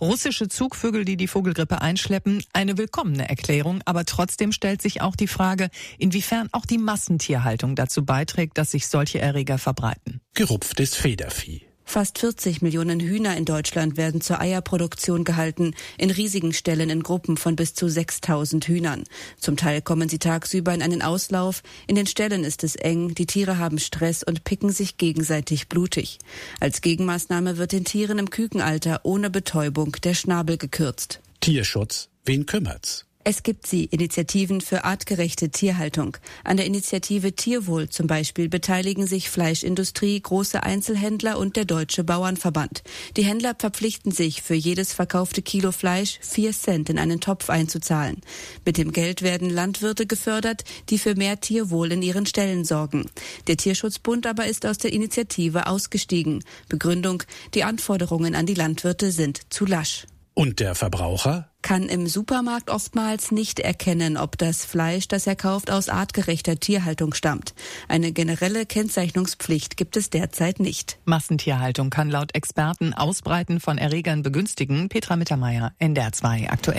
Russische Zugvögel, die die Vogelgrippe einschleppen, eine willkommene Erklärung, aber trotzdem stellt sich auch die Frage, inwiefern auch die Massentierhaltung dazu beiträgt, dass sich solche Erreger verbreiten. Gerupftes Federvieh. Fast 40 Millionen Hühner in Deutschland werden zur Eierproduktion gehalten, in riesigen Ställen in Gruppen von bis zu 6000 Hühnern. Zum Teil kommen sie tagsüber in einen Auslauf, in den Ställen ist es eng, die Tiere haben Stress und picken sich gegenseitig blutig. Als Gegenmaßnahme wird den Tieren im Kükenalter ohne Betäubung der Schnabel gekürzt. Tierschutz, wen kümmert's? Es gibt sie, Initiativen für artgerechte Tierhaltung. An der Initiative Tierwohl zum Beispiel beteiligen sich Fleischindustrie, große Einzelhändler und der Deutsche Bauernverband. Die Händler verpflichten sich, für jedes verkaufte Kilo Fleisch vier Cent in einen Topf einzuzahlen. Mit dem Geld werden Landwirte gefördert, die für mehr Tierwohl in ihren Ställen sorgen. Der Tierschutzbund aber ist aus der Initiative ausgestiegen. Begründung, die Anforderungen an die Landwirte sind zu lasch. Und der Verbraucher? Kann im Supermarkt oftmals nicht erkennen, ob das Fleisch, das er kauft, aus artgerechter Tierhaltung stammt. Eine generelle Kennzeichnungspflicht gibt es derzeit nicht. Massentierhaltung kann laut Experten Ausbreiten von Erregern begünstigen. Petra Mittermeier, NDR2 aktuell.